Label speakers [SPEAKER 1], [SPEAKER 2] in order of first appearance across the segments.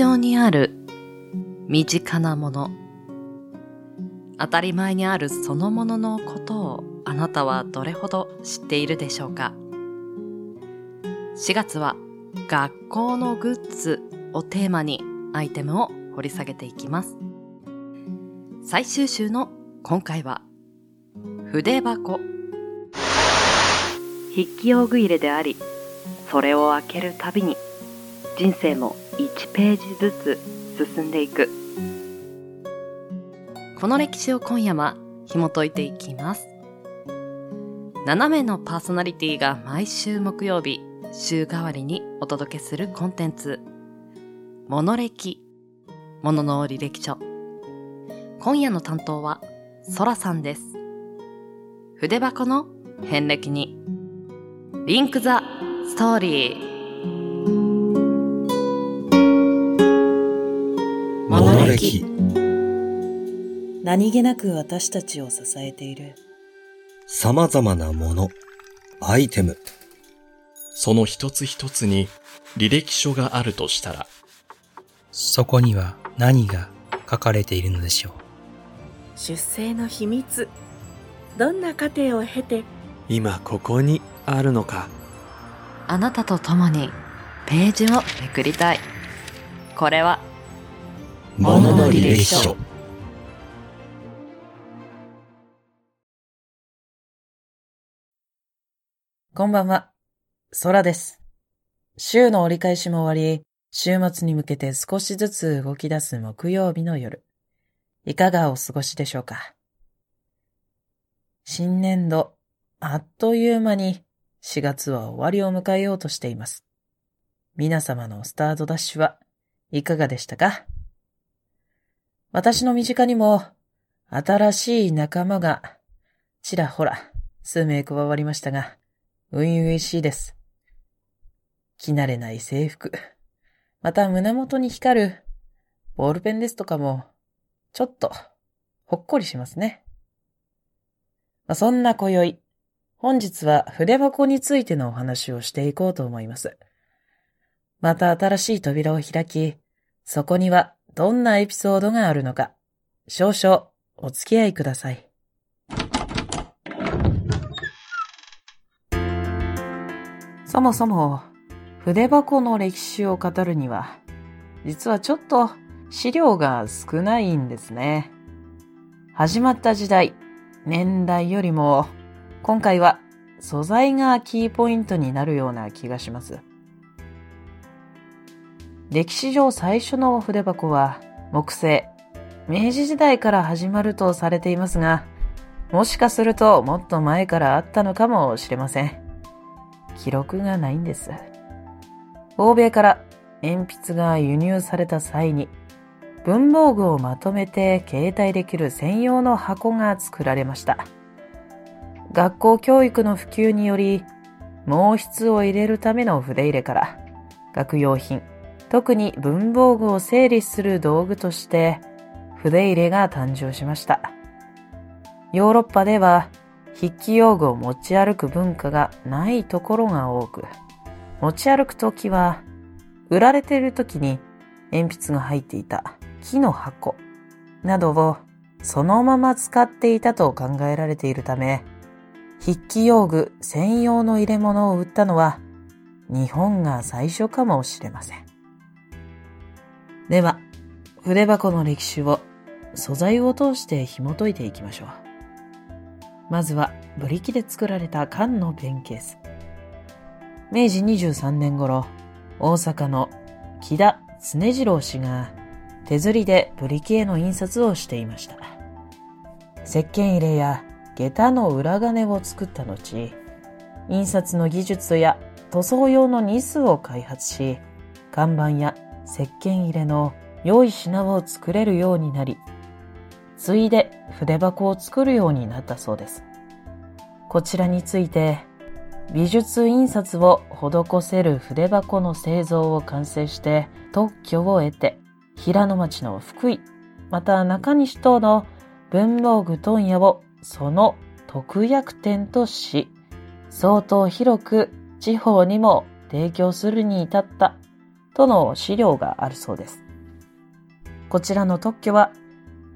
[SPEAKER 1] 常にある身近なもの。当たり前にあるそのもののことをあなたはどれほど知っているでしょうか？4月は学校のグッズをテーマにアイテムを掘り下げていきます。最終週の今回は筆箱。筆記用具入れでありそれを開けるたびに人生も1ページずつ進んでいく。この歴史を今夜は紐解いていきます。7名のパーソナリティが毎週木曜日週替わりにお届けするコンテンツ。モノ歴ものの履歴書。今夜の担当はソラさんです。筆箱の遍歴に。リンクザストーリー。
[SPEAKER 2] モノ歴
[SPEAKER 3] 何気なく私たちを支えている。
[SPEAKER 2] 様々なもの、アイテム、
[SPEAKER 4] その一つ一つに履歴書があるとしたら、
[SPEAKER 5] そこには何が書かれているのでしょう。
[SPEAKER 6] 出生の秘密。どんな過程を経て
[SPEAKER 7] 今ここにあるのか。
[SPEAKER 1] あなたと共にページをめくりたい。これは
[SPEAKER 2] ものの履歴書。
[SPEAKER 3] こんばんは。空です。週の折り返しも終わり、週末に向けて少しずつ動き出す木曜日の夜。いかがお過ごしでしょうか？新年度、あっという間に4月は終わりを迎えようとしています。皆様のスタートダッシュはいかがでしたか？私の身近にも新しい仲間がちらほら数名加わりましたが、初々しいです。着慣れない制服。また胸元に光るボールペンですとかも、ちょっとほっこりしますね。まあ、そんな今宵、本日は筆箱についてのお話をしていこうと思います。また新しい扉を開き、そこにはどんなエピソードがあるのか、少々お付き合いください。そもそも、筆箱の歴史を語るには、実はちょっと資料が少ないんですね。始まった時代、年代よりも、今回は素材がキーポイントになるような気がします。歴史上最初の筆箱は木製、明治時代から始まるとされていますが、もしかするともっと前からあったのかもしれません。記録がないんです。欧米から鉛筆が輸入された際に文房具をまとめて携帯できる専用の箱が作られました。学校教育の普及により毛筆を入れるための筆入れから学用品、特に文房具を整理する道具として筆入れが誕生しました。ヨーロッパでは筆記用具を持ち歩く文化がないところが多く、持ち歩くときは、売られているときに鉛筆が入っていた木の箱などをそのまま使っていたと考えられているため、筆記用具専用の入れ物を売ったのは日本が最初かもしれません。では、筆箱の歴史を素材を通して紐解いていきましょう。まずは、ブリキで作られた缶のペンケース。明治23年頃、大阪の木田常次郎氏が手刷りでブリキへの印刷をしていました。石鹸入れや下駄の裏金を作った後、印刷の技術や塗装用のニスを開発し、看板や石鹸入れの良い品を作れるようになり、ついで筆箱を作るようになったそうです。こちらについて、美術印刷を施せる筆箱の製造を完成して特許を得て、平野町の福井、また中西等の文房具問屋をその特約店とし、相当広く地方にも提供するに至ったとの資料があるそうです。こちらの特許は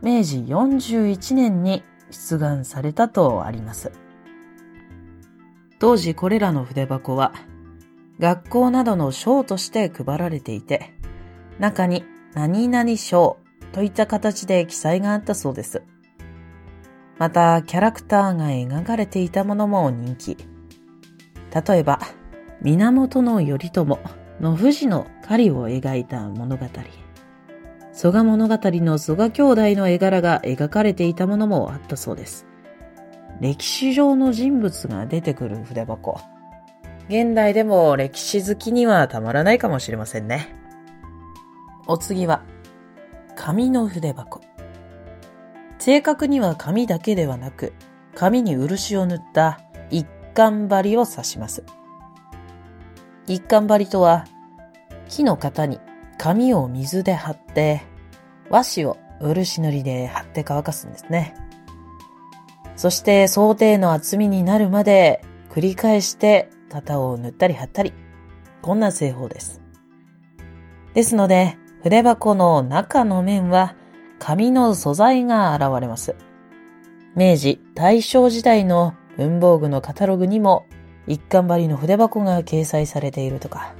[SPEAKER 3] 明治41年に出願されたとあります。当時これらの筆箱は学校などの賞として配られていて、中に何々賞といった形で記載があったそうです。また、キャラクターが描かれていたものも人気。例えば、源頼朝の富士の狩りを描いた物語。蘇我物語の蘇我兄弟の絵柄が描かれていたものもあったそうです。歴史上の人物が出てくる筆箱。現代でも歴史好きにはたまらないかもしれませんね。お次は、紙の筆箱。正確には紙だけではなく、紙に漆を塗った一貫張りを指します。一貫張りとは、木の型に紙を水で貼って、和紙を漆塗りで貼って乾かすんですね。そして想定の厚みになるまで繰り返して型を塗ったり貼ったり、こんな製法です。ですので、筆箱の中の面は紙の素材が現れます。明治、大正時代の文房具のカタログにも一貫張りの筆箱が掲載されているとか、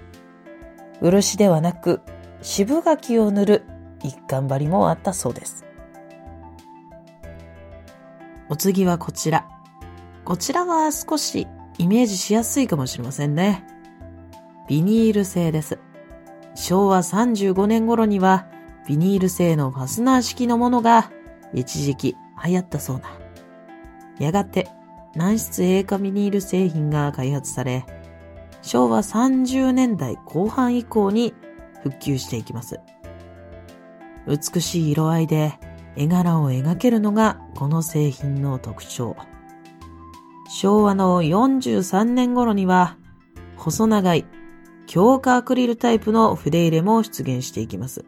[SPEAKER 3] 漆ではなく渋柿を塗る一貫張りもあったそうです。お次はこちら。こちらは少しイメージしやすいかもしれませんね。ビニール製です。昭和35年頃にはビニール製のファスナー式のものが一時期流行ったそうな。やがて軟質塩化ビニール製品が開発され、昭和30年代後半以降に復旧していきます。美しい色合いで絵柄を描けるのがこの製品の特徴。昭和の43年頃には細長い強化アクリルタイプの筆入れも出現していきます。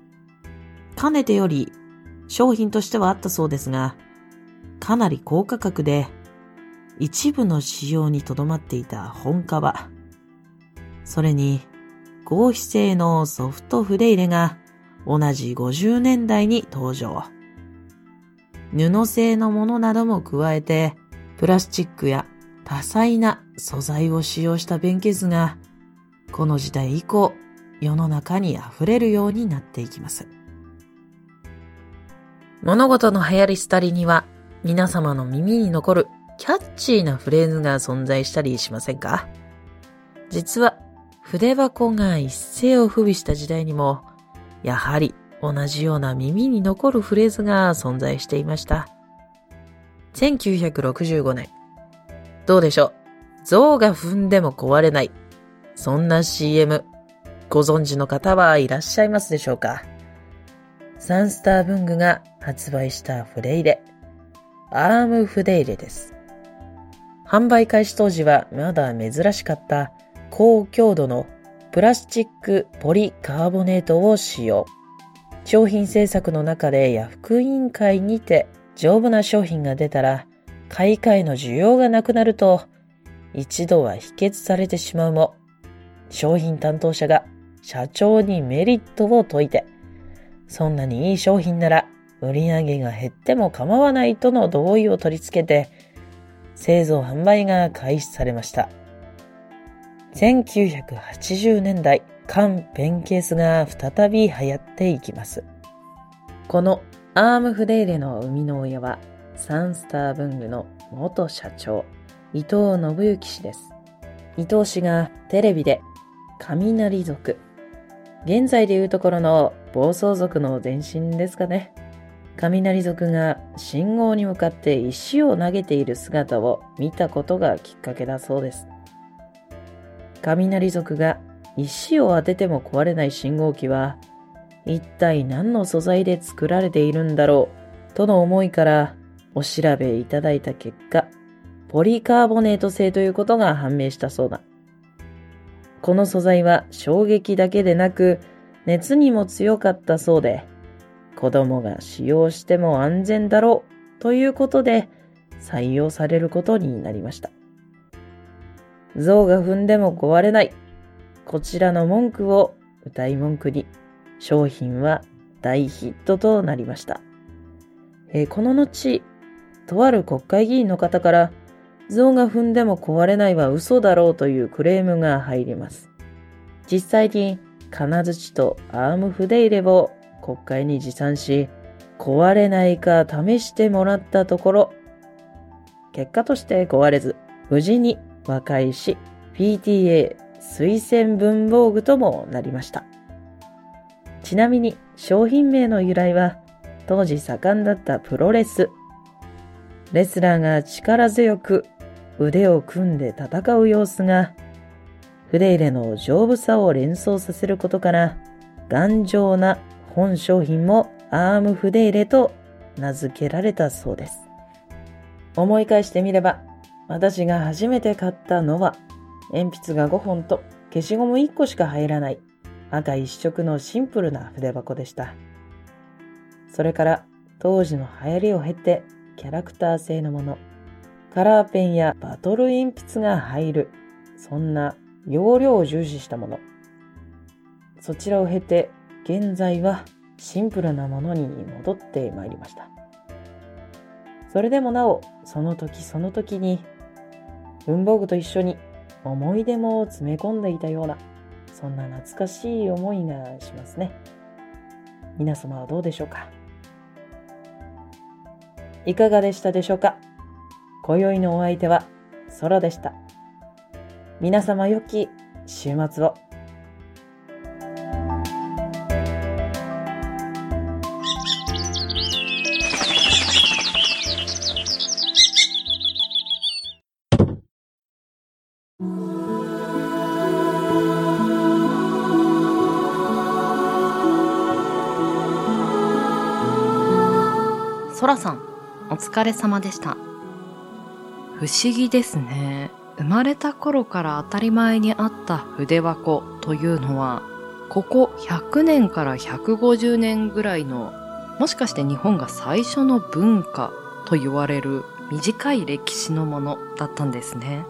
[SPEAKER 3] かねてより商品としてはあったそうですが、かなり高価格で一部の使用にとどまっていた本革。それに合皮製のソフト筆入れが同じ50年代に登場。布製のものなども加えて、プラスチックや多彩な素材を使用したペンケースが、この時代以降、世の中に溢れるようになっていきます。物事の流行り廃りには、皆様の耳に残るキャッチーなフレーズが存在したりしませんか？実は、筆箱が一世を風靡した時代にも、やはり同じような耳に残るフレーズが存在していました。1965年。どうでしょう？象が踏んでも壊れない。そんな CM、ご存知の方はいらっしゃいますでしょうか？サンスター文具が発売した筆入れ、アーム筆入れです。販売開始当時はまだ珍しかった高強度のプラスチックポリカーボネートを使用。商品製作の中でヤフク委員会にて丈夫な商品が出たら買い替えの需要がなくなると一度は否決されてしまうも商品担当者が社長にメリットを説いてそんなにいい商品なら売り上げが減っても構わないとの同意を取り付けて製造販売が開始されました。1980年代、缶ペンケースが再び流行っていきます。このアーム筆入れの生みの親は、サンスター文具の元社長、伊藤信之氏です。伊藤氏がテレビで、雷族、現在でいうところの暴走族の前身ですかね。雷族が信号に向かって石を投げている姿を見たことがきっかけだそうです。雷族が石を当てても壊れない信号機は一体何の素材で作られているんだろうとの思いからお調べいただいた結果、ポリカーボネート製ということが判明したそうだ。この素材は衝撃だけでなく熱にも強かったそうで、子供が使用しても安全だろうということで採用されることになりました。象が踏んでも壊れない。こちらの文句を歌い文句に商品は大ヒットとなりました。えーこの後、とある国会議員の方から像が踏んでも壊れないは嘘だろうというクレームが入ります。実際に金槌とアーム筆入れを国会に持参し、壊れないか試してもらったところ、結果として壊れず、無事に和解し、PTA 推薦文房具ともなりました。ちなみに商品名の由来は、当時盛んだったプロレス。レスラーが力強く腕を組んで戦う様子が、筆入れの丈夫さを連想させることから、頑丈な本商品もアーム筆入れと名付けられたそうです。思い返してみれば、私が初めて買ったのは、鉛筆が5本と消しゴム1個しか入らない赤一色のシンプルな筆箱でした。それから当時の流行りを経てキャラクター製のもの、カラーペンやバトル鉛筆が入る、そんな容量を重視したもの。そちらを経て現在はシンプルなものに戻ってまいりました。それでもなお、その時その時に文房具と一緒に思い出も詰め込んでいたような、そんな懐かしい思いがしますね。皆様はどうでしょうか？いかがでしたでしょうか？今宵のお相手は空でした。皆様良き週末を。
[SPEAKER 1] そらさん、お疲れ様でした。不思議ですね。生まれた頃から当たり前にあった筆箱というのは、ここ100年から150年ぐらいの、もしかして日本が最初の文化と言われる短い歴史のものだったんですね。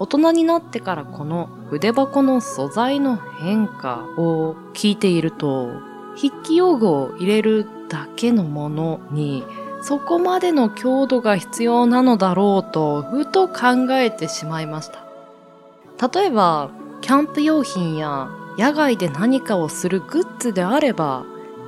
[SPEAKER 1] 大人になってからこの筆箱の素材の変化を聞いていると、筆記用具を入れるだけのものにそこまでの強度が必要なのだろうとふと考えてしまいました。例えばキャンプ用品や野外で何かをするグッズであれば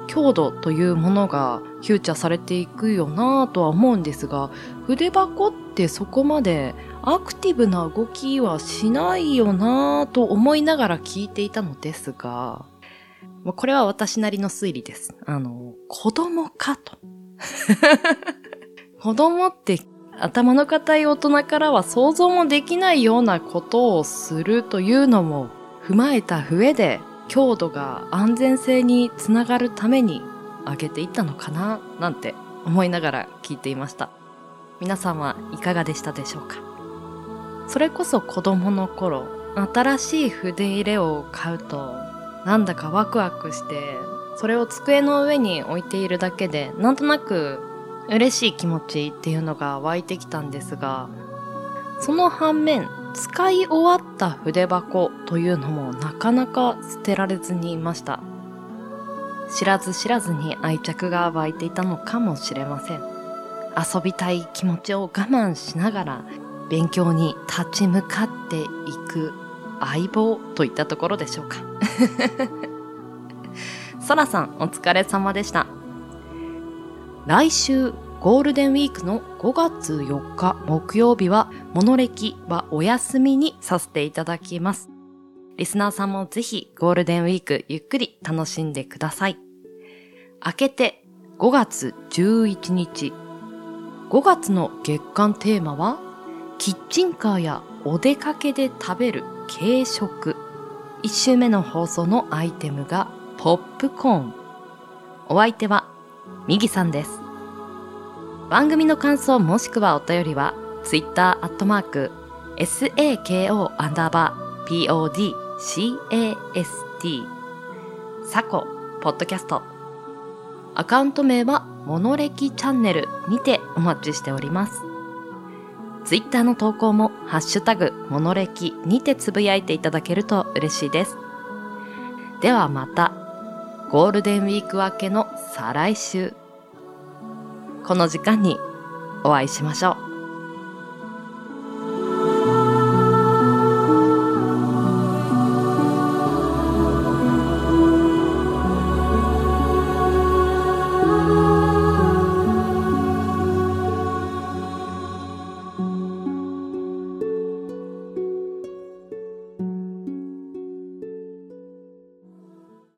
[SPEAKER 1] 強度というものがフューチャーされていくよなぁとは思うんですが筆箱ってそこまでアクティブな動きはしないよなぁと思いながら聞いていたのですがまあこれは私なりの推理です。あの、子供かと。子供って頭の固い大人からは想像もできないようなことをするというのも踏まえた上で強度が安全性につながるために上げていったのかななんて思いながら聞いていました。皆さんはいかがでしたでしょうか？それこそ子供の頃、新しい筆入れを買うとなんだかワクワクして、それを机の上に置いているだけで、なんとなく嬉しい気持ちっていうのが湧いてきたんですが、その反面、使い終わった筆箱というのもなかなか捨てられずにいました。知らず知らずに愛着が湧いていたのかもしれません。遊びたい気持ちを我慢しながら勉強に立ち向かっていく相棒といったところでしょうか。そらさんお疲れ様でした。来週ゴールデンウィークの5月4日木曜日はモノレキはお休みにさせていただきます。リスナーさんもぜひゴールデンウィークゆっくり楽しんでください。明けて5月11日。5月の月間テーマはキッチンカーやお出かけで食べる軽食。1週目の放送のアイテムがポップコーン。お相手はミギさんです。番組の感想もしくはお便りは Twitter アットマーク SAKO アンダーバー PODCAST サコポッドキャストアカウント名はモノレキチャンネルにてお待ちしております。ツイッターの投稿もハッシュタグモノレキにてつぶやいていただけると嬉しいです。ではまた、ゴールデンウィーク明けの再来週、この時間にお会いしましょう。